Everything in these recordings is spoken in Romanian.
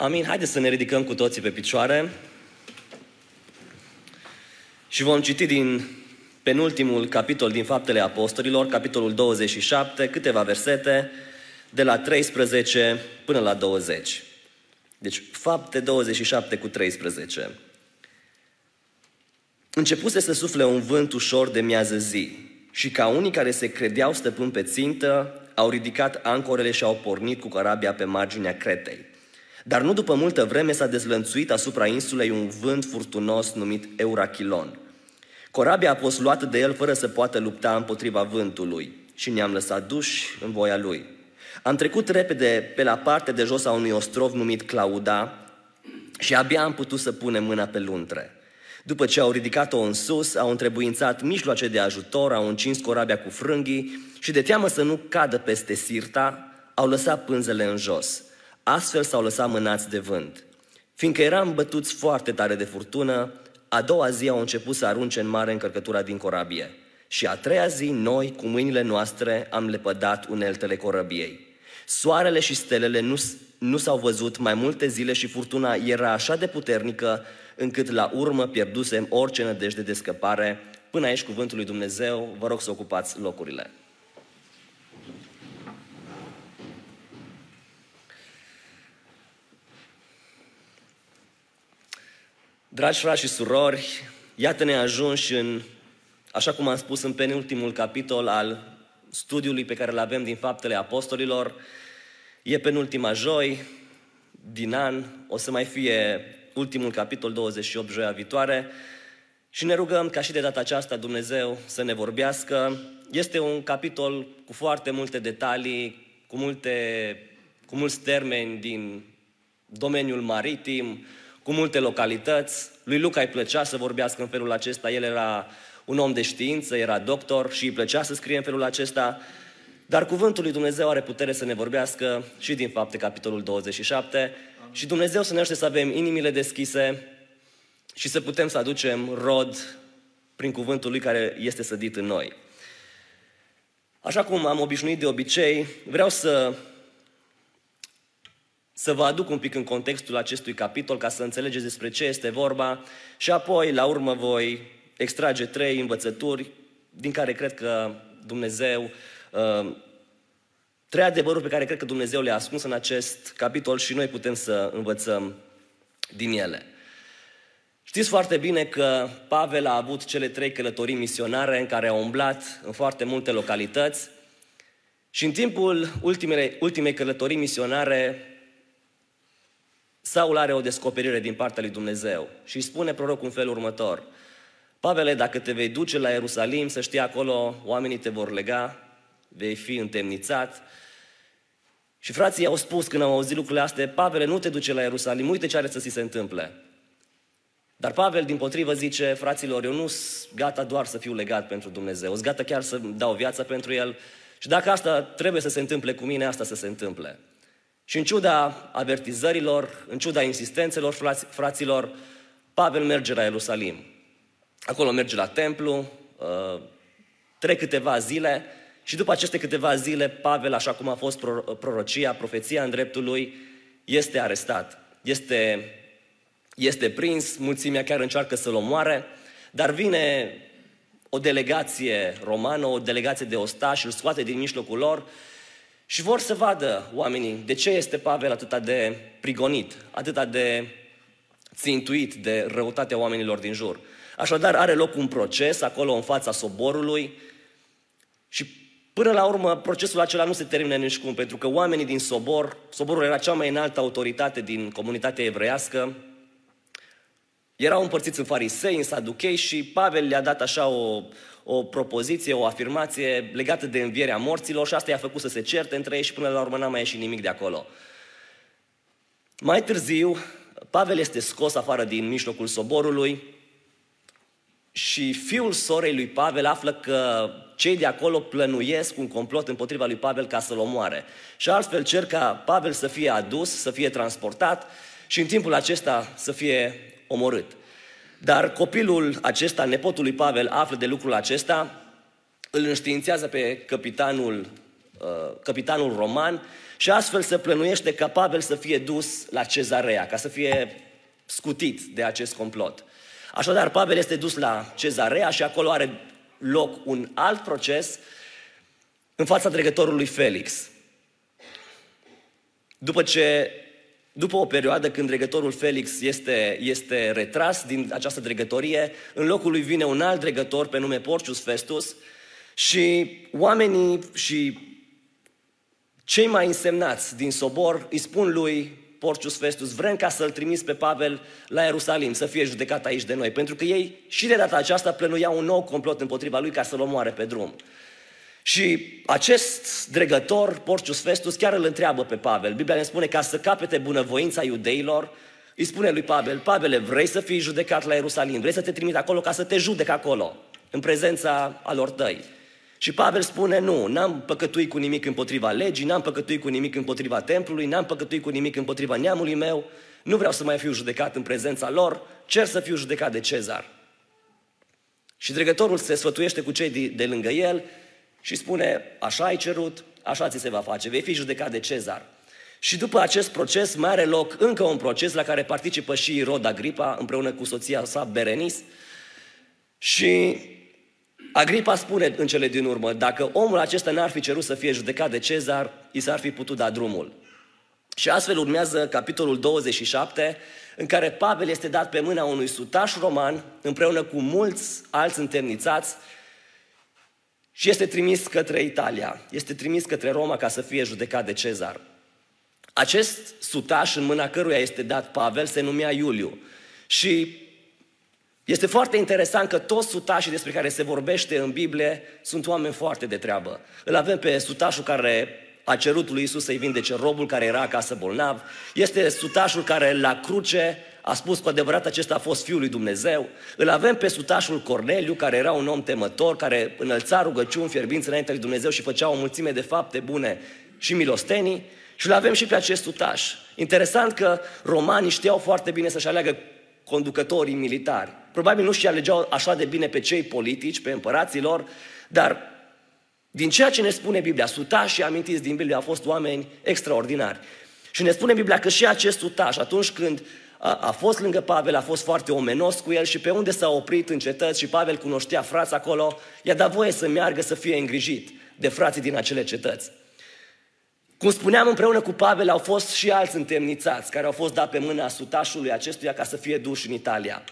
Amin. Haideți să ne ridicăm cu toții pe picioare și vom citi din penultimul capitol din Faptele Apostolilor, capitolul 27, câteva versete, de la 13 până la 20. Deci, Fapte 27 cu 13. Începuse să sufle un vânt ușor de miază zi și ca unii care se credeau stăpâni pe țintă, au ridicat ancorele și au pornit cu corabia pe marginea Cretei. Dar nu după multă vreme s-a dezlănțuit asupra insulei un vânt furtunos numit Eurachilon. Corabia a fost luată de el fără să poată lupta împotriva vântului și ne-am lăsat duși în voia lui. Am trecut repede pe la parte de jos a unui ostrov numit Clauda și abia am putut să punem mâna pe luntre. După ce au ridicat-o în sus, au întrebuințat mijloace de ajutor, au încins corabia cu frânghii și de teamă să nu cadă peste sirta, au lăsat pânzele în jos. Astfel s-au lăsat mânați de vânt. Fiindcă eram bătuți foarte tare de furtună, a doua zi au început să arunce în mare încărcătura din corabie. Și a treia zi, noi, cu mâinile noastre, am lepădat uneltele corăbiei. Soarele și stelele nu, nu s-au văzut mai multe zile și furtuna era așa de puternică încât la urmă pierdusem orice nădejde de scăpare. Până aici cuvântul lui Dumnezeu, vă rog să ocupați locurile. Dragi frați și surori, iată-ne ajunși în, așa cum am spus în penultimul capitol al studiului pe care îl avem din Faptele Apostolilor. E penultima joi din an, o să mai fie ultimul capitol 28 joia viitoare și ne rugăm ca și de data aceasta Dumnezeu să ne vorbească. Este un capitol cu foarte multe detalii, cu, multe, cu mulți termeni din domeniul maritim, cu multe localități. Lui Luca îi plăcea să vorbească în felul acesta, el era un om de știință, era doctor și îi plăcea să scrie în felul acesta, dar cuvântul lui Dumnezeu are putere să ne vorbească și din fapte capitolul 27 Amin. și Dumnezeu să ne ajute să avem inimile deschise și să putem să aducem rod prin cuvântul lui care este sădit în noi. Așa cum am obișnuit de obicei, vreau să să vă aduc un pic în contextul acestui capitol ca să înțelegeți despre ce este vorba și apoi, la urmă, voi extrage trei învățături din care cred că Dumnezeu, uh, trei adevăruri pe care cred că Dumnezeu le-a ascuns în acest capitol și noi putem să învățăm din ele. Știți foarte bine că Pavel a avut cele trei călătorii misionare în care a umblat în foarte multe localități și în timpul ultimei, ultimei călătorii misionare Saul are o descoperire din partea lui Dumnezeu și îi spune prorocul în felul următor. Pavele, dacă te vei duce la Ierusalim, să știi acolo, oamenii te vor lega, vei fi întemnițat. Și frații au spus când au auzit lucrurile astea, Pavele, nu te duce la Ierusalim, uite ce are să ți se întâmple. Dar Pavel, din potrivă, zice, fraților, eu nu sunt gata doar să fiu legat pentru Dumnezeu, sunt gata chiar să dau viața pentru El. Și dacă asta trebuie să se întâmple cu mine, asta să se întâmple. Și în ciuda avertizărilor, în ciuda insistențelor fraților, Pavel merge la Ierusalim. Acolo merge la templu, uh, trec câteva zile și după aceste câteva zile, Pavel, așa cum a fost prorocia, profeția în dreptul lui, este arestat. Este, este prins, mulțimea chiar încearcă să-l omoare, dar vine o delegație romană, o delegație de ostași, îl scoate din mijlocul lor și vor să vadă oamenii de ce este Pavel atât de prigonit, atât de țintuit de răutatea oamenilor din jur. Așadar, are loc un proces acolo în fața soborului și până la urmă procesul acela nu se termină nici cum, pentru că oamenii din sobor, soborul era cea mai înaltă autoritate din comunitatea evreiască, erau împărțiți în farisei, în saduchei și Pavel le-a dat așa o, o propoziție, o afirmație legată de învierea morților și asta i-a făcut să se certe între ei și până la urmă n-a mai ieșit nimic de acolo. Mai târziu, Pavel este scos afară din mijlocul soborului și fiul sorei lui Pavel află că cei de acolo plănuiesc un complot împotriva lui Pavel ca să-l omoare. Și altfel cer ca Pavel să fie adus, să fie transportat și în timpul acesta să fie omorât. Dar copilul acesta, nepotul lui Pavel, află de lucrul acesta, îl înștiințează pe capitanul uh, capitanul roman și astfel se plănuiește ca Pavel să fie dus la cezarea, ca să fie scutit de acest complot. Așadar, Pavel este dus la cezarea și acolo are loc un alt proces în fața dregătorului Felix. După ce după o perioadă când dregătorul Felix este, este retras din această dregătorie, în locul lui vine un alt dregător pe nume Porcius Festus și oamenii și cei mai însemnați din sobor îi spun lui Porcius Festus, vrem ca să-l trimis pe Pavel la Ierusalim, să fie judecat aici de noi, pentru că ei și de data aceasta plănuiau un nou complot împotriva lui ca să-l omoare pe drum. Și acest dregător, Porcius Festus, chiar îl întreabă pe Pavel. Biblia ne spune ca să capete bunăvoința iudeilor, îi spune lui Pavel, Pavel, vrei să fii judecat la Ierusalim, vrei să te trimit acolo ca să te judec acolo, în prezența alor tăi. Și Pavel spune, nu, n-am păcătuit cu nimic împotriva legii, n-am păcătuit cu nimic împotriva templului, n-am păcătuit cu nimic împotriva neamului meu, nu vreau să mai fiu judecat în prezența lor, cer să fiu judecat de cezar. Și dregătorul se sfătuiește cu cei de, de lângă el și spune, așa ai cerut, așa ți se va face, vei fi judecat de cezar. Și după acest proces mai are loc încă un proces la care participă și Rod Agripa împreună cu soția sa Berenis. Și Agripa spune în cele din urmă, dacă omul acesta n-ar fi cerut să fie judecat de cezar, i s-ar fi putut da drumul. Și astfel urmează capitolul 27, în care Pavel este dat pe mâna unui sutaș roman, împreună cu mulți alți întemnițați, și este trimis către Italia, este trimis către Roma ca să fie judecat de cezar. Acest sutaș în mâna căruia este dat Pavel se numea Iuliu. Și este foarte interesant că toți sutașii despre care se vorbește în Biblie sunt oameni foarte de treabă. Îl avem pe sutașul care a cerut lui Isus să-i vindece robul care era acasă bolnav. Este sutașul care la cruce a spus cu adevărat acesta a fost Fiul lui Dumnezeu. Îl avem pe sutașul Corneliu, care era un om temător, care înălța rugăciuni fierbinți înaintea lui Dumnezeu și făcea o mulțime de fapte bune și milostenii. Și îl avem și pe acest sutaș. Interesant că romanii știau foarte bine să-și aleagă conducătorii militari. Probabil nu și alegeau așa de bine pe cei politici, pe împărații lor, dar din ceea ce ne spune Biblia, sutașii amintiți din Biblie au fost oameni extraordinari. Și ne spune Biblia că și acest sutaș, atunci când a, a fost lângă Pavel, a fost foarte omenos cu el și pe unde s-a oprit în cetăți și Pavel cunoștea frați acolo, i-a dat voie să meargă să fie îngrijit de frații din acele cetăți. Cum spuneam, împreună cu Pavel au fost și alți întemnițați care au fost dat pe mâna sutașului acestuia ca să fie duși în Italia.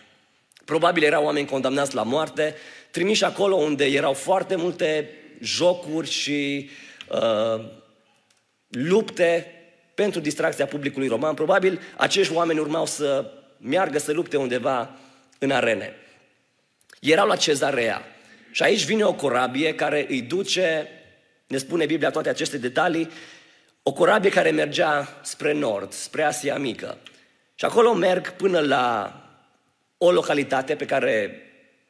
Probabil erau oameni condamnați la moarte, trimiși acolo unde erau foarte multe jocuri și uh, lupte pentru distracția publicului roman. Probabil acești oameni urmau să meargă să lupte undeva în arene. Erau la cezarea și aici vine o corabie care îi duce, ne spune Biblia toate aceste detalii, o corabie care mergea spre nord, spre Asia Mică. Și acolo merg până la o localitate pe care,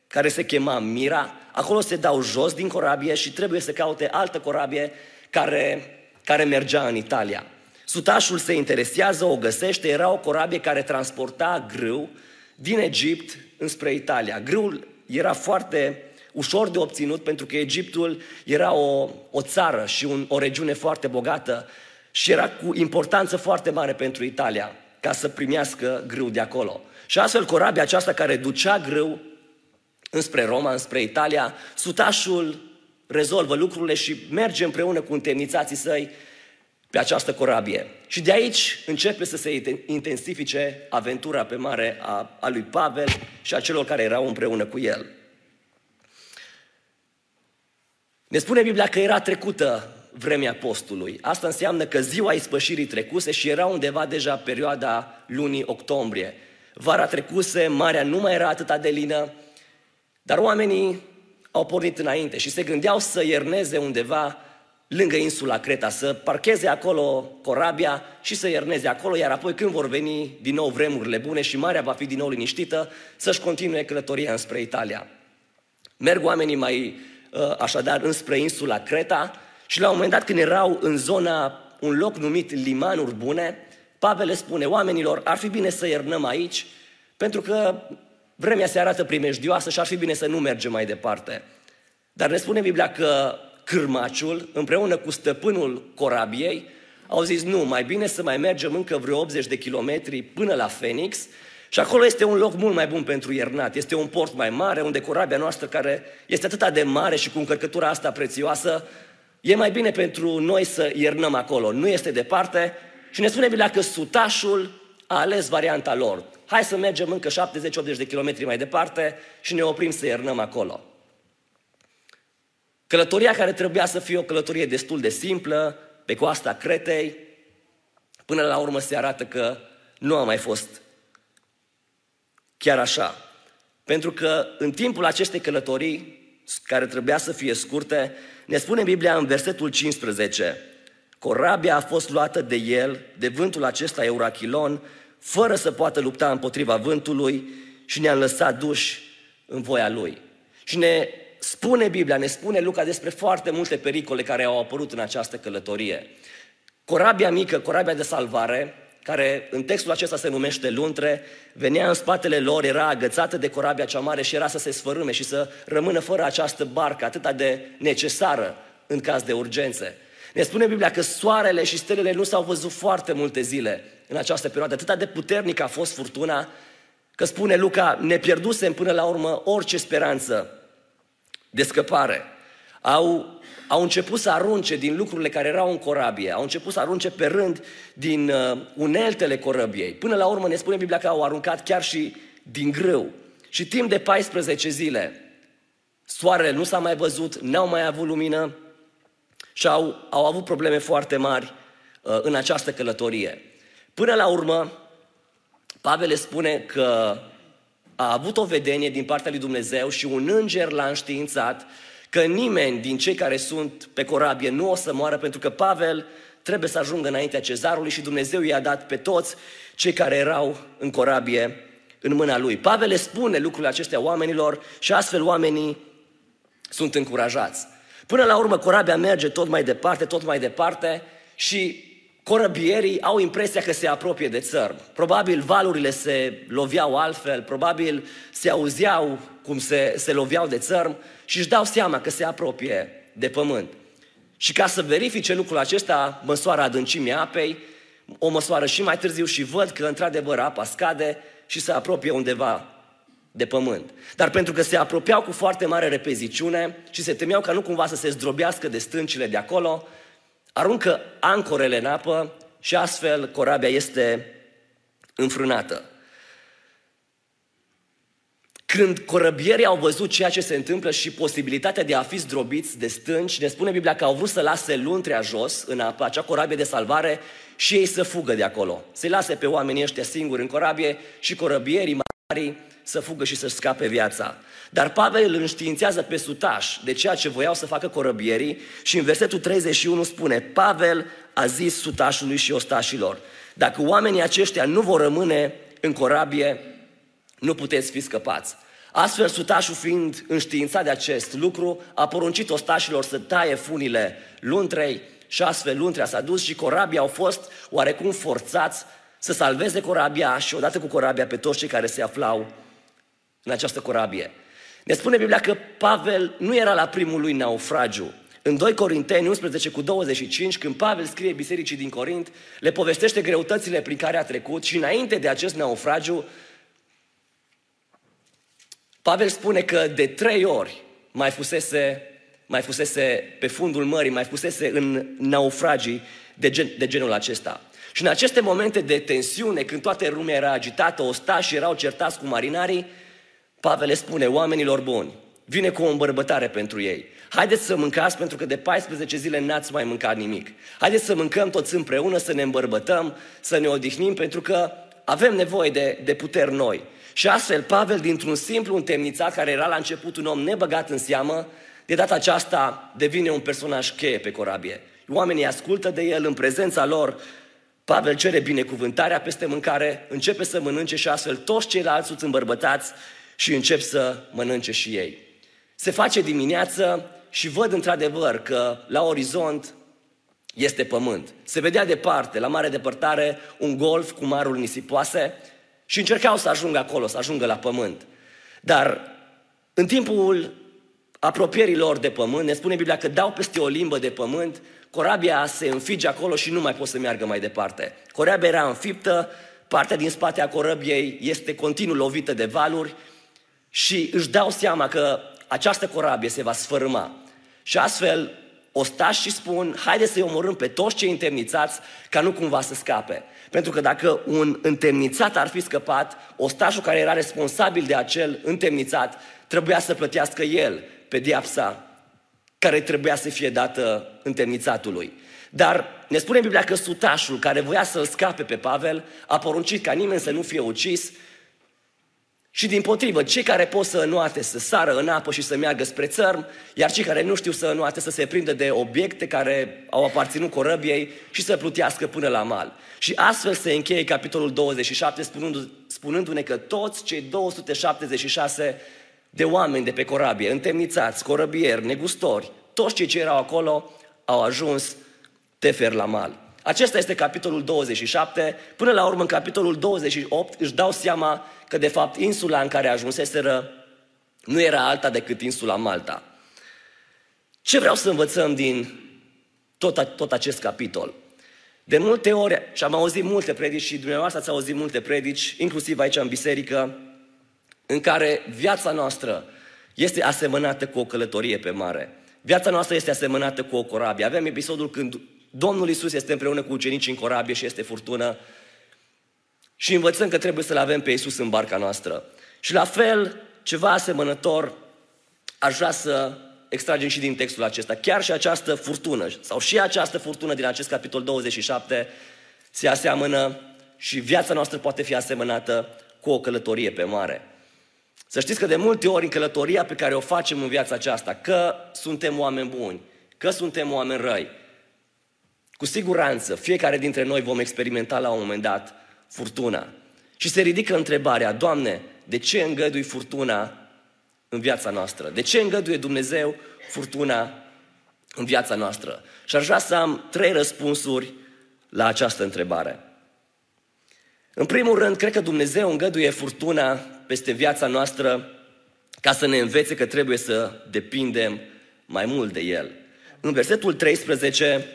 care se chema Mira. Acolo se dau jos din corabie și trebuie să caute altă corabie care, care mergea în Italia. Sutașul se interesează, o găsește, era o corabie care transporta grâu din Egipt înspre Italia. Grâul era foarte ușor de obținut pentru că Egiptul era o, o țară și un, o regiune foarte bogată și era cu importanță foarte mare pentru Italia ca să primească grâu de acolo. Și astfel corabia aceasta care ducea grâu înspre Roma, înspre Italia, sutașul rezolvă lucrurile și merge împreună cu întemnițații săi pe această corabie. Și de aici începe să se intensifice aventura pe mare a, a lui Pavel și a celor care erau împreună cu el. Ne spune Biblia că era trecută vremea postului. Asta înseamnă că ziua ispășirii trecuse și era undeva deja perioada lunii octombrie. Vara trecuse, marea nu mai era atât de lină, dar oamenii au pornit înainte și se gândeau să ierneze undeva lângă insula Creta, să parcheze acolo corabia și să ierneze acolo, iar apoi când vor veni din nou vremurile bune și marea va fi din nou liniștită, să-și continue călătoria înspre Italia. Merg oamenii mai uh, așadar înspre insula Creta și la un moment dat când erau în zona, un loc numit Limanuri Bune, Pavel le spune oamenilor, ar fi bine să iernăm aici, pentru că vremea se arată primejdioasă și ar fi bine să nu mergem mai departe. Dar ne spune Biblia că cârmaciul, împreună cu stăpânul corabiei, au zis nu, mai bine să mai mergem încă vreo 80 de kilometri până la Phoenix și acolo este un loc mult mai bun pentru iernat. Este un port mai mare, unde corabia noastră, care este atât de mare și cu încărcătura asta prețioasă, e mai bine pentru noi să iernăm acolo. Nu este departe și ne spune Biblia că sutașul a ales varianta lor. Hai să mergem încă 70-80 de kilometri mai departe și ne oprim să iernăm acolo. Călătoria care trebuia să fie o călătorie destul de simplă, pe coasta Cretei, până la urmă se arată că nu a mai fost chiar așa. Pentru că în timpul acestei călătorii, care trebuia să fie scurte, ne spune Biblia în versetul 15, corabia a fost luată de el, de vântul acesta Eurachilon, fără să poată lupta împotriva vântului și ne-a lăsat duși în voia lui. Și ne spune Biblia, ne spune Luca despre foarte multe pericole care au apărut în această călătorie. Corabia mică, corabia de salvare, care în textul acesta se numește luntre, venea în spatele lor, era agățată de corabia cea mare și era să se sfărâme și să rămână fără această barcă atât de necesară în caz de urgențe. Ne spune Biblia că soarele și stelele nu s-au văzut foarte multe zile în această perioadă. Atât de puternică a fost furtuna, că spune Luca, ne pierdusem până la urmă orice speranță de scăpare. Au, au început să arunce din lucrurile care erau în corabie, au început să arunce pe rând din uh, uneltele corăbiei. Până la urmă ne spune Biblia că au aruncat chiar și din grâu. Și timp de 14 zile, soarele nu s-a mai văzut, n-au mai avut lumină și au, au avut probleme foarte mari uh, în această călătorie. Până la urmă, Pavel le spune că a avut o vedenie din partea lui Dumnezeu și un înger l-a înștiințat că nimeni din cei care sunt pe corabie nu o să moară pentru că Pavel trebuie să ajungă înaintea cezarului și Dumnezeu i-a dat pe toți cei care erau în corabie în mâna lui. Pavel le spune lucrurile acestea oamenilor și astfel oamenii sunt încurajați. Până la urmă corabia merge tot mai departe, tot mai departe și corăbierii au impresia că se apropie de țărm. Probabil valurile se loveau altfel, probabil se auzeau cum se, se loveau de țărm și își dau seama că se apropie de pământ. Și ca să verifice lucrul acesta, măsoară adâncimea apei, o măsoară și mai târziu și văd că într-adevăr apa scade și se apropie undeva de pământ. Dar pentru că se apropiau cu foarte mare repeziciune și se temeau ca nu cumva să se zdrobească de stâncile de acolo, aruncă ancorele în apă și astfel corabia este înfrânată. Când corăbierii au văzut ceea ce se întâmplă și posibilitatea de a fi zdrobiți de stânci, ne spune Biblia că au vrut să lase luntrea jos în apă, acea corabie de salvare, și ei să fugă de acolo. Să-i lase pe oamenii ăștia singuri în corabie și corăbierii mari să fugă și să scape viața. Dar Pavel îl înștiințează pe sutaș de ceea ce voiau să facă corăbierii și în versetul 31 spune Pavel a zis sutașului și ostașilor dacă oamenii aceștia nu vor rămâne în corabie, nu puteți fi scăpați. Astfel, sutașul fiind înștiințat de acest lucru, a poruncit ostașilor să taie funile luntrei și astfel luntrea s-a dus și corabia au fost oarecum forțați să salveze corabia și odată cu corabia pe toți cei care se aflau în această corabie. Ne spune Biblia că Pavel nu era la primul lui naufragiu. În 2 Corinteni 11 cu 25, când Pavel scrie bisericii din Corint, le povestește greutățile prin care a trecut și înainte de acest naufragiu, Pavel spune că de trei ori mai fusese, mai fusese pe fundul mării, mai fusese în naufragii de, gen, de genul acesta. Și în aceste momente de tensiune, când toată lumea era agitată, ostașii erau certați cu marinarii, Pavel le spune oamenilor buni, vine cu o îmbărbătare pentru ei. Haideți să mâncați pentru că de 14 zile n-ați mai mâncat nimic. Haideți să mâncăm toți împreună, să ne îmbărbătăm, să ne odihnim pentru că avem nevoie de, de puteri noi. Și astfel Pavel, dintr-un simplu întemnițat care era la început un om nebăgat în seamă, de data aceasta devine un personaj cheie pe corabie. Oamenii ascultă de el în prezența lor, Pavel cere binecuvântarea peste mâncare, începe să mănânce și astfel toți ceilalți sunt îmbărbătați și încep să mănânce și ei. Se face dimineață și văd într-adevăr că la orizont este pământ. Se vedea departe, la mare depărtare, un golf cu marul nisipoase și încercau să ajungă acolo, să ajungă la pământ. Dar în timpul apropierii lor de pământ, ne spune Biblia că dau peste o limbă de pământ, corabia se înfige acolo și nu mai poate să meargă mai departe. Corabia era înfiptă, partea din spate a corăbiei este continuu lovită de valuri și își dau seama că această corabie se va sfărâma. Și astfel ostași și spun, haide să-i omorâm pe toți cei întemnițați ca nu cumva să scape. Pentru că dacă un întemnițat ar fi scăpat, ostașul care era responsabil de acel întemnițat trebuia să plătească el diapsa care trebuia să fie dată întemnițatului. Dar ne spune Biblia că sutașul care voia să-l scape pe Pavel a poruncit ca nimeni să nu fie ucis și din potrivă, cei care pot să înoate, să sară în apă și să meargă spre țărm, iar cei care nu știu să înoate, să se prindă de obiecte care au aparținut corăbiei și să plutească până la mal. Și astfel se încheie capitolul 27 spunându-ne că toți cei 276 de oameni de pe corabie, întemnițați, corăbieri, negustori, toți cei ce erau acolo au ajuns tefer la mal. Acesta este capitolul 27. Până la urmă, în capitolul 28, își dau seama că, de fapt, insula în care ajunseseră nu era alta decât insula Malta. Ce vreau să învățăm din tot, tot acest capitol? De multe ori, și am auzit multe predici și dumneavoastră ați auzit multe predici, inclusiv aici în biserică, în care viața noastră este asemănată cu o călătorie pe mare. Viața noastră este asemănată cu o corabie. Avem episodul când Domnul Isus este împreună cu ucenicii în corabie și este furtună și învățăm că trebuie să-L avem pe Isus în barca noastră. Și la fel, ceva asemănător, aș vrea să extragem și din textul acesta. Chiar și această furtună, sau și această furtună din acest capitol 27, se aseamănă și viața noastră poate fi asemănată cu o călătorie pe mare. Să știți că de multe ori în călătoria pe care o facem în viața aceasta, că suntem oameni buni, că suntem oameni răi, cu siguranță fiecare dintre noi vom experimenta la un moment dat furtuna. Și se ridică întrebarea, Doamne, de ce îngădui furtuna în viața noastră? De ce îngăduie Dumnezeu furtuna în viața noastră? Și aș vrea să am trei răspunsuri la această întrebare. În primul rând, cred că Dumnezeu îngăduie furtuna peste viața noastră ca să ne învețe că trebuie să depindem mai mult de El. În versetul 13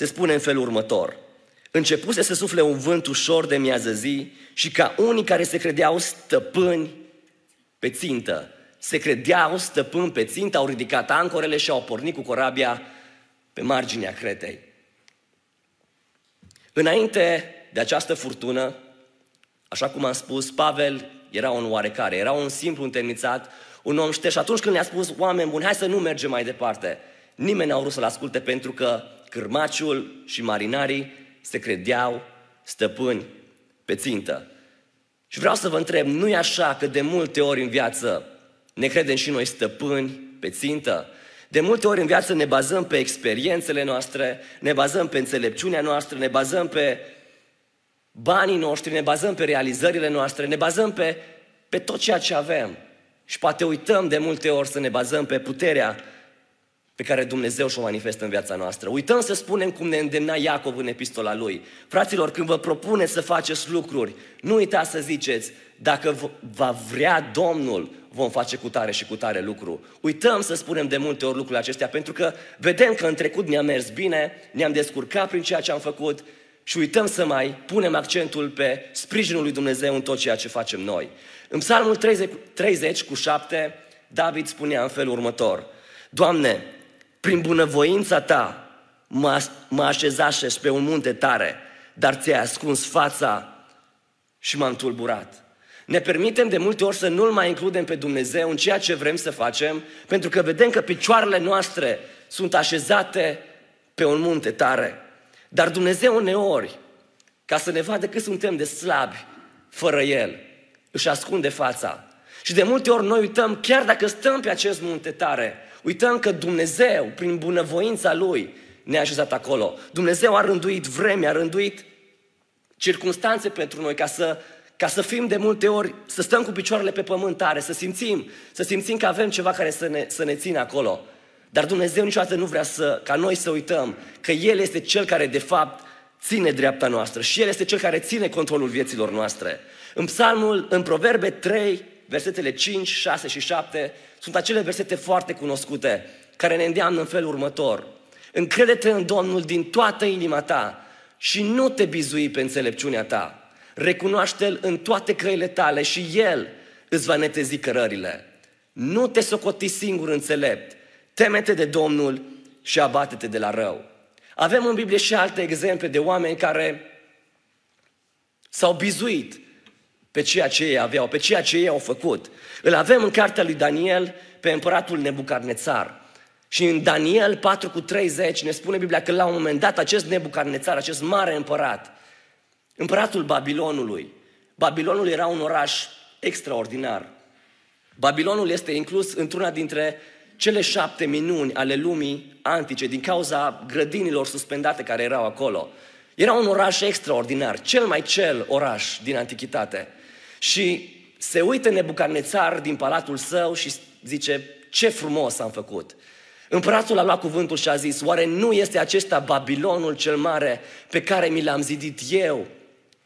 se spune în felul următor. Începuse să sufle un vânt ușor de miază zi și ca unii care se credeau stăpâni pe țintă, se credeau stăpâni pe țintă, au ridicat ancorele și au pornit cu corabia pe marginea Cretei. Înainte de această furtună, așa cum am spus, Pavel era un oarecare, era un simplu întemnițat, un om șteș. Și atunci când ne-a spus, oameni buni, hai să nu mergem mai departe, nimeni n-a vrut să-l asculte pentru că cârmaciul și marinarii se credeau stăpâni pe țintă. Și vreau să vă întreb, nu e așa că de multe ori în viață ne credem și noi stăpâni pe țintă? De multe ori în viață ne bazăm pe experiențele noastre, ne bazăm pe înțelepciunea noastră, ne bazăm pe banii noștri, ne bazăm pe realizările noastre, ne bazăm pe, pe tot ceea ce avem. Și poate uităm de multe ori să ne bazăm pe puterea pe care Dumnezeu și-o manifestă în viața noastră. Uităm să spunem cum ne îndemna Iacov în epistola lui. Fraților, când vă propuneți să faceți lucruri, nu uitați să ziceți, dacă va vrea Domnul, vom face cu tare și cu tare lucru. Uităm să spunem de multe ori lucrurile acestea, pentru că vedem că în trecut ne-a mers bine, ne-am descurcat prin ceea ce am făcut și uităm să mai punem accentul pe sprijinul lui Dumnezeu în tot ceea ce facem noi. În Psalmul 30, 30 cu 7, David spunea în felul următor, Doamne, prin bunăvoința ta mă, mă așezașești pe un munte tare, dar ți-ai ascuns fața și m-am tulburat. Ne permitem de multe ori să nu-L mai includem pe Dumnezeu în ceea ce vrem să facem, pentru că vedem că picioarele noastre sunt așezate pe un munte tare. Dar Dumnezeu uneori, ca să ne vadă cât suntem de slabi fără El, își ascunde fața. Și de multe ori noi uităm, chiar dacă stăm pe acest munte tare, Uităm că Dumnezeu, prin bunăvoința Lui, ne-a așezat acolo. Dumnezeu a rânduit vreme, a rânduit circunstanțe pentru noi ca să, ca să fim de multe ori, să stăm cu picioarele pe pământ tare, să simțim, să simțim că avem ceva care să ne, să ne țină acolo. Dar Dumnezeu niciodată nu vrea să, ca noi să uităm că El este Cel care de fapt ține dreapta noastră și El este Cel care ține controlul vieților noastre. În psalmul, în Proverbe 3, versetele 5, 6 și 7, sunt acele versete foarte cunoscute, care ne îndeamnă în felul următor. Încrede-te în Domnul din toată inima ta și nu te bizui pe înțelepciunea ta. Recunoaște-L în toate căile tale și El îți va netezi cărările. Nu te socoti singur înțelept. Temete de Domnul și abate-te de la rău. Avem în Biblie și alte exemple de oameni care s-au bizuit pe ceea ce ei aveau, pe ceea ce ei au făcut. Îl avem în cartea lui Daniel pe împăratul Nebucarnețar. Și în Daniel 4 cu 30 ne spune Biblia că la un moment dat acest Nebucarnețar, acest mare împărat, împăratul Babilonului, Babilonul era un oraș extraordinar. Babilonul este inclus într-una dintre cele șapte minuni ale lumii antice din cauza grădinilor suspendate care erau acolo. Era un oraș extraordinar, cel mai cel oraș din antichitate. Și se uită Nebucarnețar din palatul său și zice, ce frumos am făcut. Împăratul a luat cuvântul și a zis, oare nu este acesta Babilonul cel mare pe care mi l-am zidit eu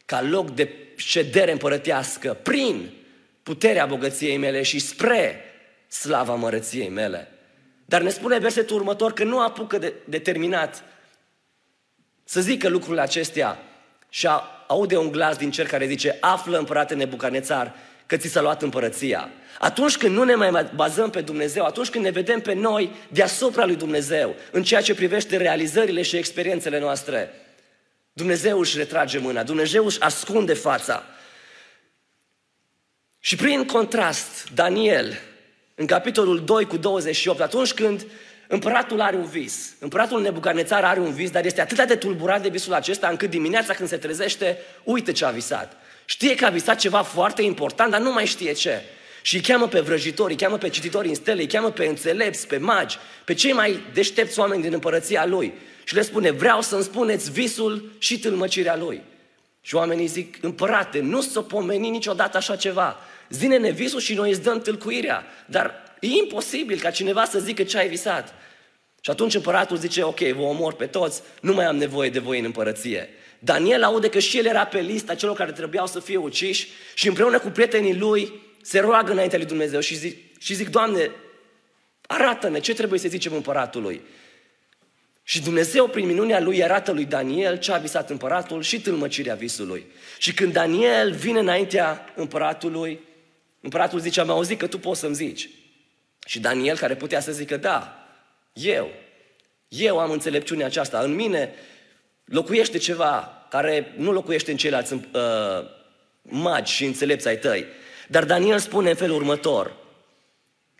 ca loc de ședere împărătească prin puterea bogăției mele și spre slava mărăției mele. Dar ne spune versetul următor că nu apucă de determinat să zică lucrurile acestea și aude un glas din cer care zice, află împărate Nebucanețar că ți s-a luat împărăția. Atunci când nu ne mai bazăm pe Dumnezeu, atunci când ne vedem pe noi deasupra lui Dumnezeu, în ceea ce privește realizările și experiențele noastre, Dumnezeu își retrage mâna, Dumnezeu își ascunde fața. Și prin contrast, Daniel, în capitolul 2 cu 28, atunci când împăratul are un vis, împăratul Nebucanețar are un vis, dar este atât de tulburat de visul acesta încât dimineața când se trezește, uite ce a visat. Știe că a visat ceva foarte important, dar nu mai știe ce. Și îi cheamă pe vrăjitori, îi cheamă pe cititori în stele, îi cheamă pe înțelepți, pe magi, pe cei mai deștepți oameni din împărăția lui. Și le spune, vreau să-mi spuneți visul și tâlmăcirea lui. Și oamenii zic, împărate, nu s-o pomeni niciodată așa ceva. Zine-ne visul și noi îți dăm tâlcuirea. Dar e imposibil ca cineva să zică ce ai visat. Și atunci împăratul zice, ok, vă omor pe toți, nu mai am nevoie de voi în împărăție. Daniel aude că și el era pe lista celor care trebuiau să fie uciși și împreună cu prietenii lui se roagă înaintea lui Dumnezeu și zic, și zic Doamne, arată-ne ce trebuie să zicem împăratului. Și Dumnezeu, prin minunea lui, arată lui Daniel ce a visat împăratul și tâlmăcirea visului. Și când Daniel vine înaintea împăratului, împăratul zice, am auzit că tu poți să-mi zici. Și Daniel, care putea să zică, da, eu, eu am înțelepciunea aceasta, în mine locuiește ceva care nu locuiește în ceilalți uh, magi și înțelepți ai tăi. Dar Daniel spune în felul următor,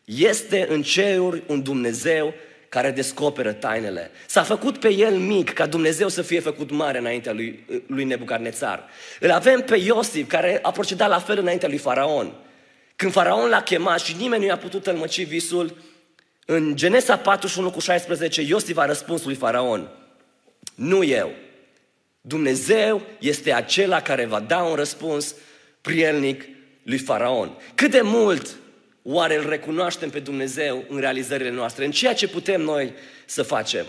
este în ceruri un Dumnezeu care descoperă tainele. S-a făcut pe el mic ca Dumnezeu să fie făcut mare înaintea lui, lui Nebucarnețar. Îl avem pe Iosif care a procedat la fel înaintea lui Faraon. Când Faraon l-a chemat și nimeni nu i-a putut tălmăci visul, în Genesa 41 cu 16, Iosif a răspuns lui Faraon, nu eu. Dumnezeu este acela care va da un răspuns prielnic lui Faraon. Cât de mult oare îl recunoaștem pe Dumnezeu în realizările noastre, în ceea ce putem noi să facem?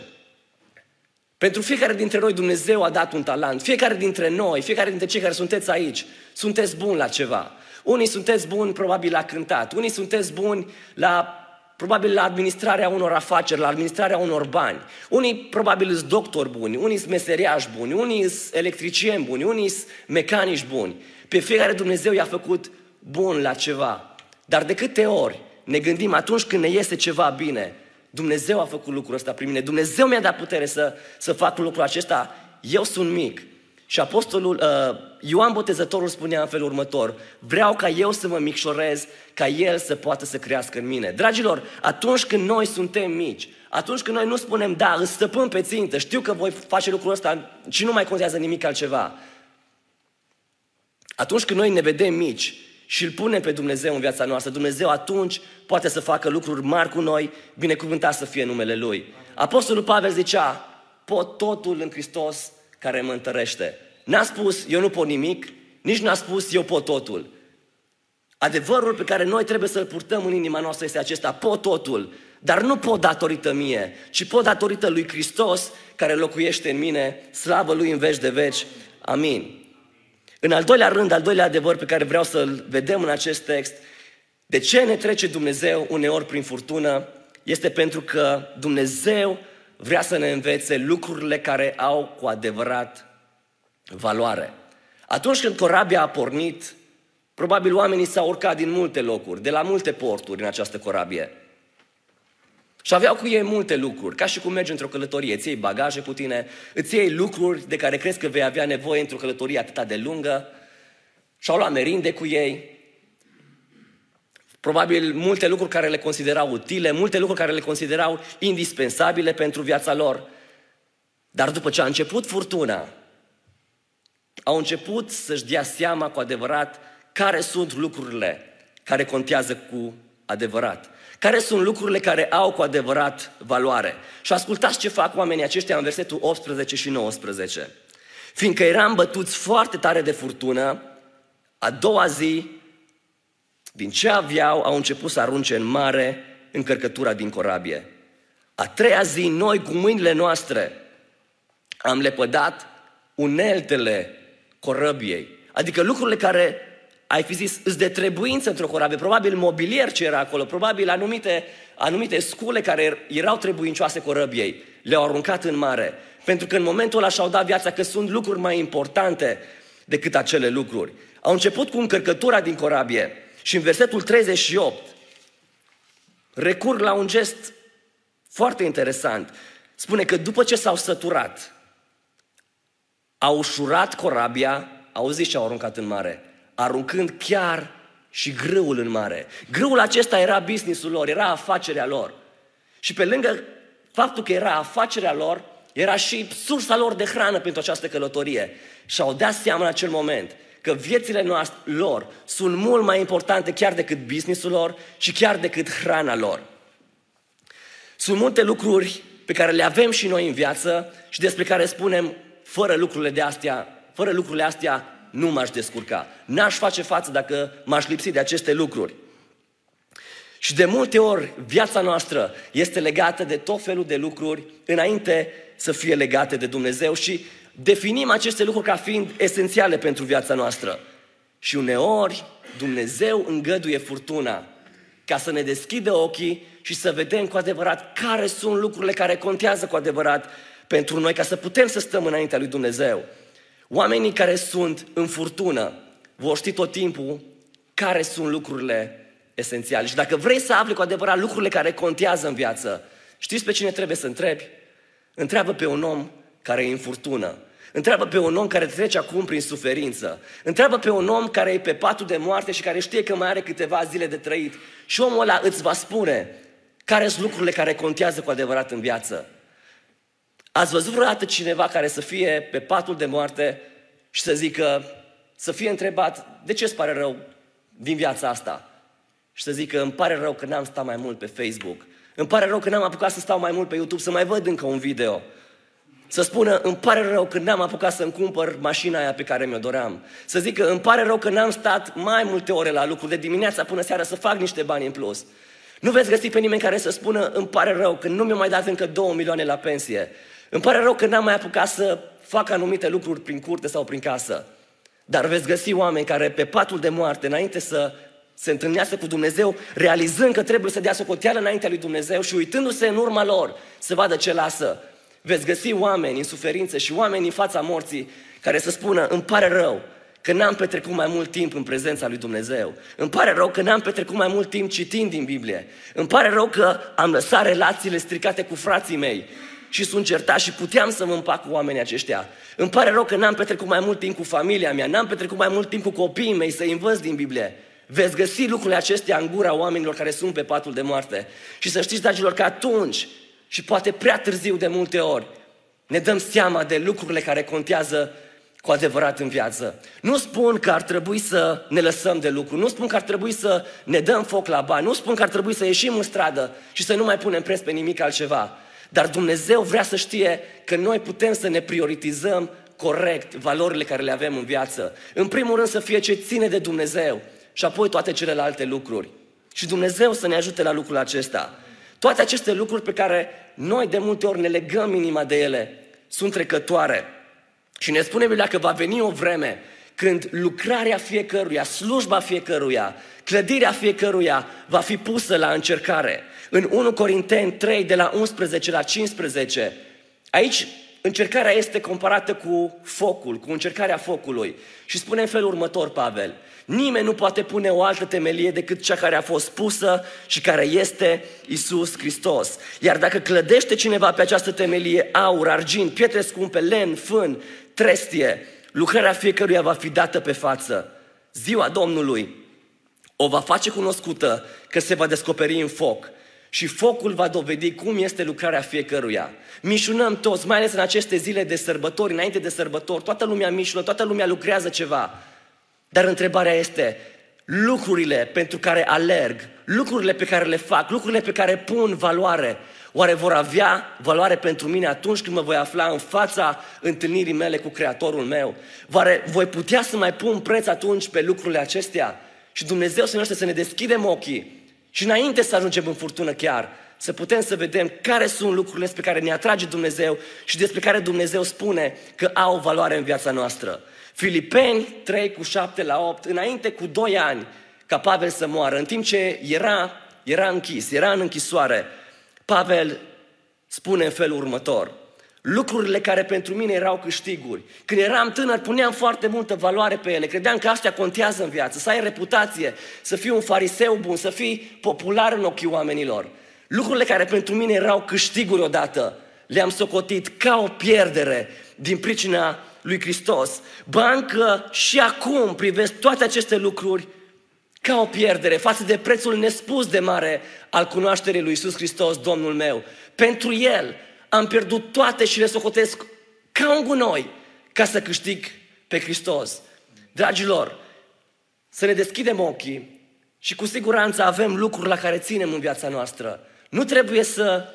Pentru fiecare dintre noi Dumnezeu a dat un talent. Fiecare dintre noi, fiecare dintre cei care sunteți aici, sunteți buni la ceva. Unii sunteți buni probabil la cântat, unii sunteți buni la probabil la administrarea unor afaceri, la administrarea unor bani. Unii probabil sunt doctori buni, unii sunt meseriași buni, unii sunt electricieni buni, unii sunt mecanici buni. Pe fiecare Dumnezeu i-a făcut bun la ceva. Dar de câte ori ne gândim atunci când ne iese ceva bine, Dumnezeu a făcut lucrul ăsta prin mine, Dumnezeu mi-a dat putere să, să fac lucrul acesta, eu sunt mic. Și apostolul uh, Ioan Botezătorul spunea în felul următor, vreau ca eu să mă micșorez, ca El să poată să crească în mine. Dragilor, atunci când noi suntem mici, atunci când noi nu spunem, da, îți stăpân pe țintă, știu că voi face lucrul ăsta și nu mai contează nimic altceva. Atunci când noi ne vedem mici, și îl punem pe Dumnezeu în viața noastră, Dumnezeu atunci poate să facă lucruri mari cu noi, binecuvântat să fie numele Lui. Apostolul Pavel zicea, pot totul în Hristos care mă întărește. N-a spus, eu nu pot nimic, nici n-a spus, eu pot totul. Adevărul pe care noi trebuie să-l purtăm în inima noastră este acesta, pot totul, dar nu pot datorită mie, ci pot datorită lui Hristos care locuiește în mine, slavă Lui în veci de veci. Amin. În al doilea rând, al doilea adevăr pe care vreau să-l vedem în acest text, De ce ne trece Dumnezeu uneori prin furtună? Este pentru că Dumnezeu vrea să ne învețe lucrurile care au cu adevărat valoare. Atunci când corabia a pornit, probabil oamenii s-au urcat din multe locuri, de la multe porturi în această corabie. Și aveau cu ei multe lucruri, ca și cum mergi într-o călătorie, îți iei bagaje cu tine, îți iei lucruri de care crezi că vei avea nevoie într-o călătorie atât de lungă, și-au luat merinde cu ei, probabil multe lucruri care le considerau utile, multe lucruri care le considerau indispensabile pentru viața lor. Dar după ce a început furtuna, au început să-și dea seama cu adevărat care sunt lucrurile care contează cu adevărat. Care sunt lucrurile care au cu adevărat valoare. Și ascultați ce fac oamenii aceștia în versetul 18 și 19. Fiindcă eram bătuți foarte tare de furtună, a doua zi, din ce aveau, au început să arunce în mare încărcătura din corabie. A treia zi, noi cu mâinile noastre am lepădat uneltele corăbiei. Adică lucrurile care ai fi zis, îți de trebuință într-o corabie, probabil mobilier ce era acolo, probabil anumite, anumite scule care erau trebuincioase corăbiei, le-au aruncat în mare. Pentru că în momentul ăla și-au dat viața că sunt lucruri mai importante decât acele lucruri. Au început cu încărcătura din corabie și în versetul 38 recurg la un gest foarte interesant. Spune că după ce s-au săturat, au ușurat corabia, auziți ce au aruncat în mare? Aruncând chiar și grâul în mare. Grâul acesta era businessul lor, era afacerea lor. Și pe lângă faptul că era afacerea lor, era și sursa lor de hrană pentru această călătorie. Și au dat seama în acel moment că viețile noastre lor sunt mult mai importante chiar decât businessul lor și chiar decât hrana lor. Sunt multe lucruri pe care le avem și noi în viață și despre care spunem, fără lucrurile de astea, fără lucrurile astea nu m-aș descurca. N-aș face față dacă m-aș lipsi de aceste lucruri. Și de multe ori viața noastră este legată de tot felul de lucruri înainte să fie legate de Dumnezeu și definim aceste lucruri ca fiind esențiale pentru viața noastră. Și uneori Dumnezeu îngăduie furtuna ca să ne deschidă ochii și să vedem cu adevărat care sunt lucrurile care contează cu adevărat pentru noi, ca să putem să stăm înaintea lui Dumnezeu. Oamenii care sunt în furtună vor ști tot timpul care sunt lucrurile esențiale. Și dacă vrei să afli cu adevărat lucrurile care contează în viață, știți pe cine trebuie să întrebi? Întreabă pe un om care e în furtună. Întreabă pe un om care trece acum prin suferință. Întreabă pe un om care e pe patul de moarte și care știe că mai are câteva zile de trăit. Și omul ăla îți va spune care sunt lucrurile care contează cu adevărat în viață. Ați văzut vreodată cineva care să fie pe patul de moarte și să zică, să fie întrebat, de ce îți pare rău din viața asta? Și să zică, îmi pare rău că n-am stat mai mult pe Facebook. Îmi pare rău că n-am apucat să stau mai mult pe YouTube, să mai văd încă un video. Să spună, îmi pare rău că n-am apucat să-mi cumpăr mașina aia pe care mi-o doream. Să zică, îmi pare rău că n-am stat mai multe ore la lucru, de dimineața până seara, să fac niște bani în plus. Nu veți găsi pe nimeni care să spună, îmi pare rău că nu mi-a mai dat încă două milioane la pensie. Îmi pare rău că n-am mai apucat să fac anumite lucruri prin curte sau prin casă. Dar veți găsi oameni care pe patul de moarte, înainte să se întâlnească cu Dumnezeu, realizând că trebuie să dea socoteală înaintea lui Dumnezeu și uitându-se în urma lor să vadă ce lasă. Veți găsi oameni în suferință și oameni în fața morții care să spună, îmi pare rău că n-am petrecut mai mult timp în prezența lui Dumnezeu. Îmi pare rău că n-am petrecut mai mult timp citind din Biblie. Îmi pare rău că am lăsat relațiile stricate cu frații mei și sunt certat și puteam să mă împac cu oamenii aceștia. Îmi pare rău că n-am petrecut mai mult timp cu familia mea, n-am petrecut mai mult timp cu copiii mei să învăț din Biblie. Veți găsi lucrurile acestea în gura oamenilor care sunt pe patul de moarte. Și să știți, dragilor, că atunci, și poate prea târziu de multe ori, ne dăm seama de lucrurile care contează cu adevărat în viață. Nu spun că ar trebui să ne lăsăm de lucru, nu spun că ar trebui să ne dăm foc la bani, nu spun că ar trebui să ieșim în stradă și să nu mai punem preț pe nimic altceva. Dar Dumnezeu vrea să știe că noi putem să ne prioritizăm corect valorile care le avem în viață. În primul rând să fie ce ține de Dumnezeu și apoi toate celelalte lucruri. Și Dumnezeu să ne ajute la lucrul acesta. Toate aceste lucruri pe care noi de multe ori ne legăm inima de ele sunt trecătoare. Și ne spune Biblia că va veni o vreme când lucrarea fiecăruia, slujba fiecăruia, clădirea fiecăruia va fi pusă la încercare. În 1 Corinteni 3, de la 11 la 15, aici încercarea este comparată cu focul, cu încercarea focului. Și spune în felul următor Pavel, nimeni nu poate pune o altă temelie decât cea care a fost pusă și care este Isus Hristos. Iar dacă clădește cineva pe această temelie aur, argint, pietre scumpe, lemn, fân, trestie, lucrarea fiecăruia va fi dată pe față. Ziua Domnului o va face cunoscută că se va descoperi în foc și focul va dovedi cum este lucrarea fiecăruia. Mișunăm toți, mai ales în aceste zile de sărbători, înainte de sărbători, toată lumea mișună, toată lumea lucrează ceva. Dar întrebarea este, lucrurile pentru care alerg, lucrurile pe care le fac, lucrurile pe care pun valoare, oare vor avea valoare pentru mine atunci când mă voi afla în fața întâlnirii mele cu Creatorul meu? Oare voi putea să mai pun preț atunci pe lucrurile acestea? Și Dumnezeu să ne să ne deschidem ochii și înainte să ajungem în furtună chiar, să putem să vedem care sunt lucrurile despre care ne atrage Dumnezeu și despre care Dumnezeu spune că au valoare în viața noastră. Filipeni 3 cu 7 la 8, înainte cu 2 ani ca Pavel să moară, în timp ce era, era închis, era în închisoare, Pavel spune în felul următor, lucrurile care pentru mine erau câștiguri. Când eram tânăr, puneam foarte multă valoare pe ele. Credeam că astea contează în viață, să ai reputație, să fii un fariseu bun, să fii popular în ochii oamenilor. Lucrurile care pentru mine erau câștiguri odată, le-am socotit ca o pierdere din pricina lui Hristos. Bancă și acum privesc toate aceste lucruri ca o pierdere față de prețul nespus de mare al cunoașterii lui Isus Hristos, Domnul meu. Pentru El am pierdut toate și le socotesc ca un gunoi ca să câștig pe Hristos. Dragilor, să ne deschidem ochii și cu siguranță avem lucruri la care ținem în viața noastră. Nu trebuie să,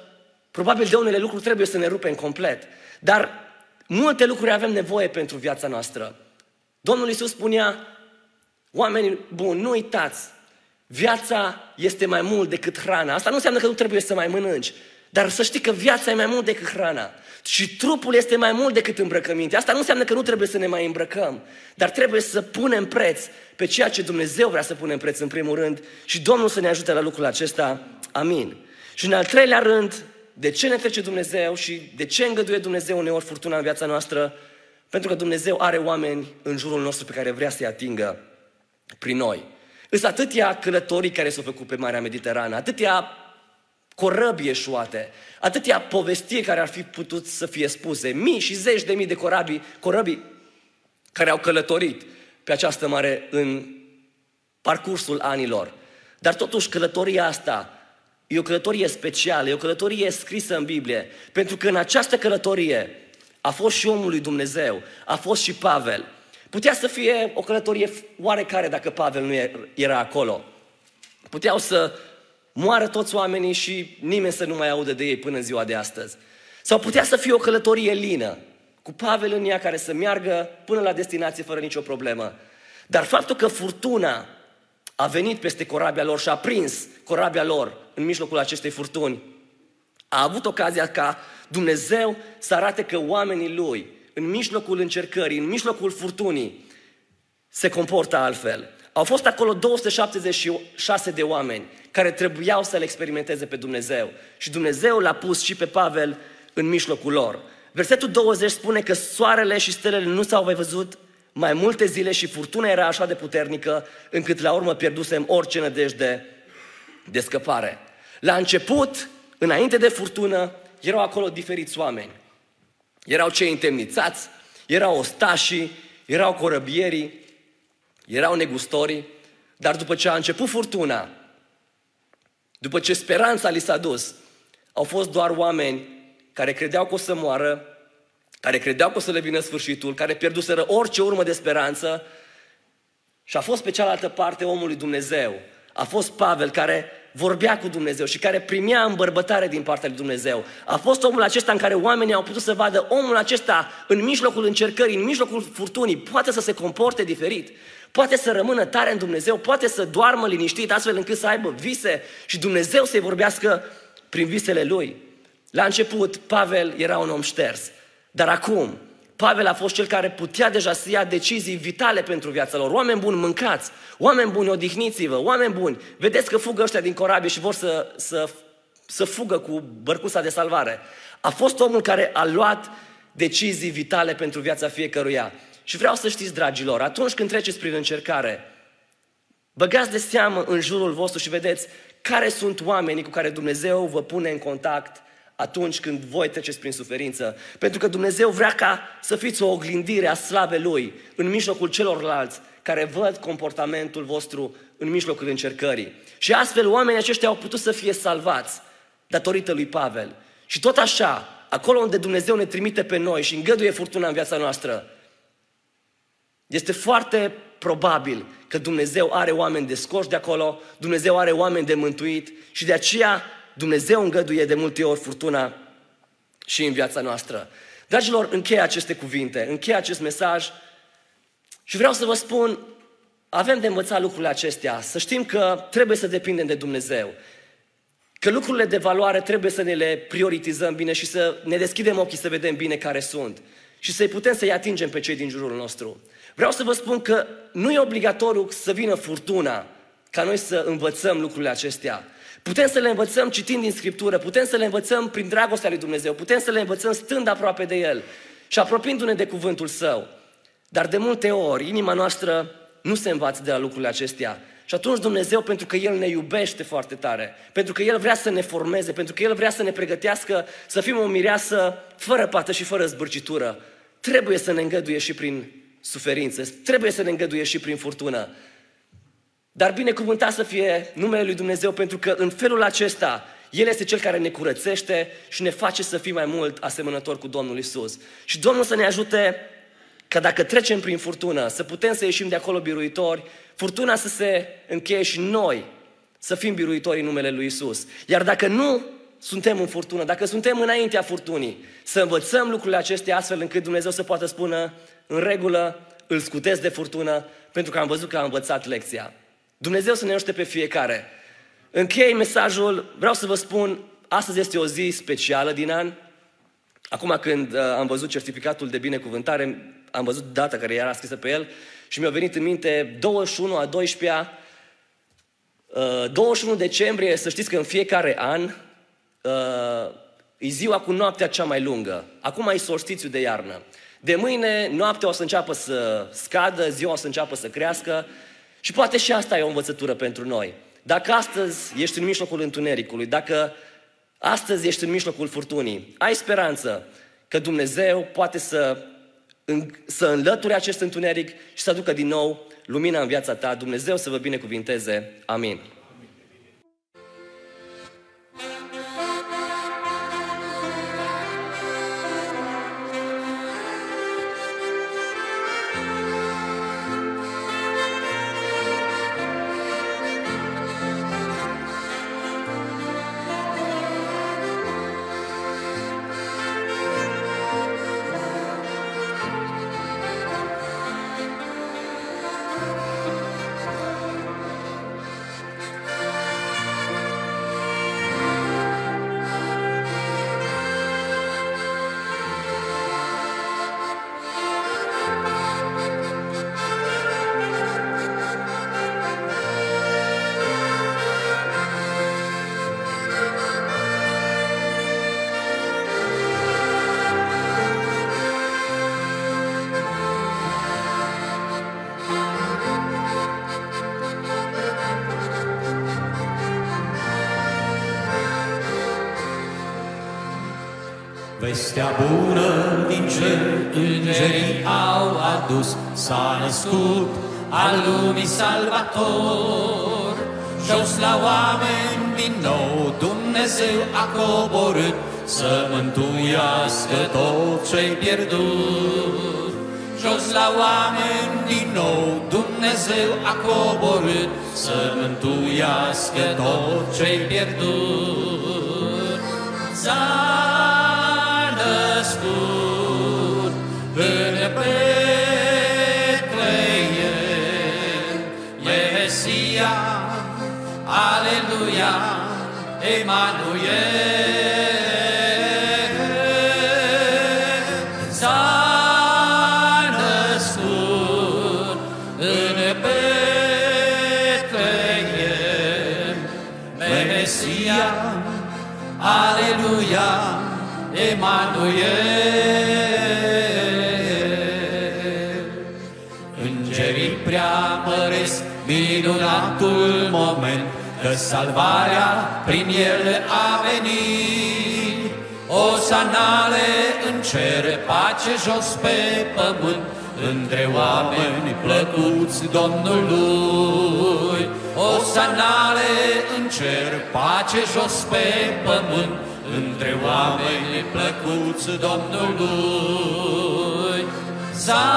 probabil de unele lucruri trebuie să ne rupem complet, dar multe lucruri avem nevoie pentru viața noastră. Domnul Iisus spunea, oameni buni, nu uitați, viața este mai mult decât hrana. Asta nu înseamnă că nu trebuie să mai mănânci, dar să știi că viața e mai mult decât hrana. Și trupul este mai mult decât îmbrăcăminte. Asta nu înseamnă că nu trebuie să ne mai îmbrăcăm, dar trebuie să punem preț pe ceea ce Dumnezeu vrea să punem preț în primul rând și Domnul să ne ajute la lucrul acesta. Amin. Și în al treilea rând, de ce ne trece Dumnezeu și de ce îngăduie Dumnezeu uneori furtuna în viața noastră? Pentru că Dumnezeu are oameni în jurul nostru pe care vrea să-i atingă prin noi. Îs atâtea călătorii care s-au făcut pe Marea Mediterană, atâtea corăbii eșuate, atâtea povestiri care ar fi putut să fie spuse, mii și zeci de mii de corăbii, corăbii care au călătorit pe această mare în parcursul anilor. Dar totuși călătoria asta e o călătorie specială, e o călătorie scrisă în Biblie, pentru că în această călătorie a fost și omul lui Dumnezeu, a fost și Pavel. Putea să fie o călătorie oarecare dacă Pavel nu era acolo. Puteau să moară toți oamenii și nimeni să nu mai audă de ei până în ziua de astăzi. Sau putea să fie o călătorie lină, cu Pavel în ea care să meargă până la destinație fără nicio problemă. Dar faptul că furtuna a venit peste corabia lor și a prins corabia lor în mijlocul acestei furtuni, a avut ocazia ca Dumnezeu să arate că oamenii lui, în mijlocul încercării, în mijlocul furtunii, se comportă altfel. Au fost acolo 276 de oameni care trebuiau să-L experimenteze pe Dumnezeu. Și Dumnezeu l-a pus și pe Pavel în mijlocul lor. Versetul 20 spune că soarele și stelele nu s-au mai văzut mai multe zile și furtuna era așa de puternică încât la urmă pierdusem orice nădejde de scăpare. La început, înainte de furtună, erau acolo diferiți oameni. Erau cei întemnițați, erau ostașii, erau corăbierii, erau negustorii, dar după ce a început furtuna, după ce speranța li s-a dus, au fost doar oameni care credeau că o să moară, care credeau că o să le vină sfârșitul, care pierduseră orice urmă de speranță și a fost pe cealaltă parte omul lui Dumnezeu. A fost Pavel care vorbea cu Dumnezeu și care primea îmbărbătare din partea lui Dumnezeu. A fost omul acesta în care oamenii au putut să vadă omul acesta în mijlocul încercării, în mijlocul furtunii, poate să se comporte diferit, poate să rămână tare în Dumnezeu, poate să doarmă liniștit astfel încât să aibă vise și Dumnezeu să-i vorbească prin visele lui. La început, Pavel era un om șters, dar acum Pavel a fost cel care putea deja să ia decizii vitale pentru viața lor. Oameni buni, mâncați! Oameni buni, odihniți-vă! Oameni buni, vedeți că fugă ăștia din corabie și vor să, să, să fugă cu bărcuța de salvare. A fost omul care a luat decizii vitale pentru viața fiecăruia. Și vreau să știți, dragilor, atunci când treceți prin încercare, băgați de seamă în jurul vostru și vedeți care sunt oamenii cu care Dumnezeu vă pune în contact atunci când voi treceți prin suferință. Pentru că Dumnezeu vrea ca să fiți o oglindire a slavei Lui în mijlocul celorlalți care văd comportamentul vostru în mijlocul încercării. Și astfel oamenii aceștia au putut să fie salvați datorită lui Pavel. Și tot așa, acolo unde Dumnezeu ne trimite pe noi și îngăduie furtuna în viața noastră, este foarte probabil că Dumnezeu are oameni de scoși de acolo, Dumnezeu are oameni de mântuit și de aceea Dumnezeu îngăduie de multe ori furtuna și în viața noastră. Dragilor, încheie aceste cuvinte, încheie acest mesaj și vreau să vă spun, avem de învățat lucrurile acestea, să știm că trebuie să depindem de Dumnezeu. Că lucrurile de valoare trebuie să ne le prioritizăm bine și să ne deschidem ochii să vedem bine care sunt și să-i putem să-i atingem pe cei din jurul nostru. Vreau să vă spun că nu e obligatoriu să vină furtuna ca noi să învățăm lucrurile acestea. Putem să le învățăm citind din Scriptură, putem să le învățăm prin dragostea lui Dumnezeu, putem să le învățăm stând aproape de El și apropiindu-ne de cuvântul Său. Dar de multe ori, inima noastră nu se învață de la lucrurile acestea. Și atunci Dumnezeu, pentru că El ne iubește foarte tare, pentru că El vrea să ne formeze, pentru că El vrea să ne pregătească să fim o mireasă fără pată și fără zbârcitură, trebuie să ne îngăduie și prin suferință, trebuie să ne îngăduie și prin furtună. Dar binecuvântat să fie numele Lui Dumnezeu pentru că în felul acesta El este Cel care ne curățește și ne face să fim mai mult asemănători cu Domnul Isus. Și Domnul să ne ajute că dacă trecem prin furtună, să putem să ieșim de acolo biruitori, furtuna să se încheie și noi să fim biruitori în numele Lui Isus. Iar dacă nu suntem în furtună, dacă suntem înaintea furtunii, să învățăm lucrurile acestea astfel încât Dumnezeu să poată spune în regulă, îl scutesc de furtună, pentru că am văzut că am învățat lecția. Dumnezeu să ne ajute pe fiecare. Închei mesajul, vreau să vă spun, astăzi este o zi specială din an. Acum când uh, am văzut certificatul de binecuvântare, am văzut data care era scrisă pe el și mi-a venit în minte 21 a 12-a, uh, 21 decembrie, să știți că în fiecare an uh, e ziua cu noaptea cea mai lungă. Acum e solstițiu de iarnă. De mâine noaptea o să înceapă să scadă, ziua o să înceapă să crească și poate și asta e o învățătură pentru noi. Dacă astăzi ești în mijlocul întunericului, dacă astăzi ești în mijlocul furtunii, ai speranță că Dumnezeu poate să, să înlăture acest întuneric și să aducă din nou lumina în viața ta. Dumnezeu să vă binecuvinteze. Amin. Vestea bună din cer îngerii au adus, S-a născut al lumii salvator. Jos la oameni din nou Dumnezeu a coborât, Să mântuiască tot ce-i pierdut. Jos la oameni din nou Dumnezeu a coborât, Să mântuiască tot ce-i pierdut. Mesia, Aleluia, Emanuel. Minunatul moment, că salvarea prin el a venit. O sanale în cer, pace jos pe pământ, între oameni plăcuți Domnului. O sanale în cer, pace jos pe pământ, între oameni plăcuți Domnului. S-a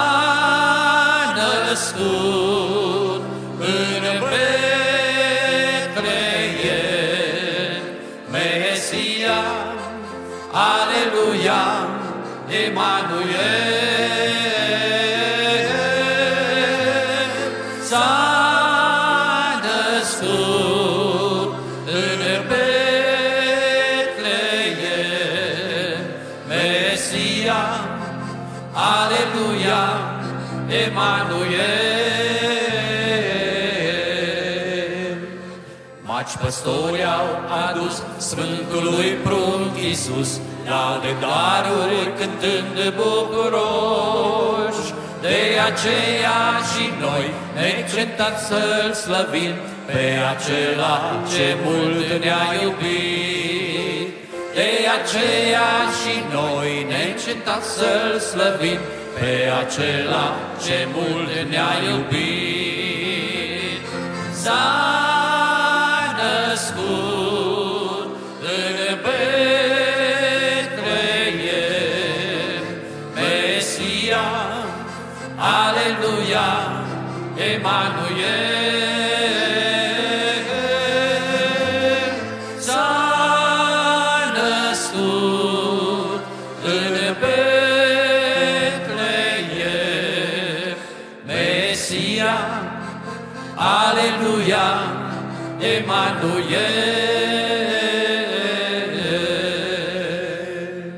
născut în Betleem, Mesia, Aleluia, Emanuel. S-a născut în Betleem, Mesia, Aleluia, Emanuel. Maci păstori au adus Sfântului prunc Iisus, Dau de daruri cântând bucuroși, De aceea și noi neîncetat să-L slăvim, Pe acela ce mult ne-a iubit. De aceea și noi neîncetat să-L slăvim, Pe acela ce mult ne-a iubit. S-a născut în.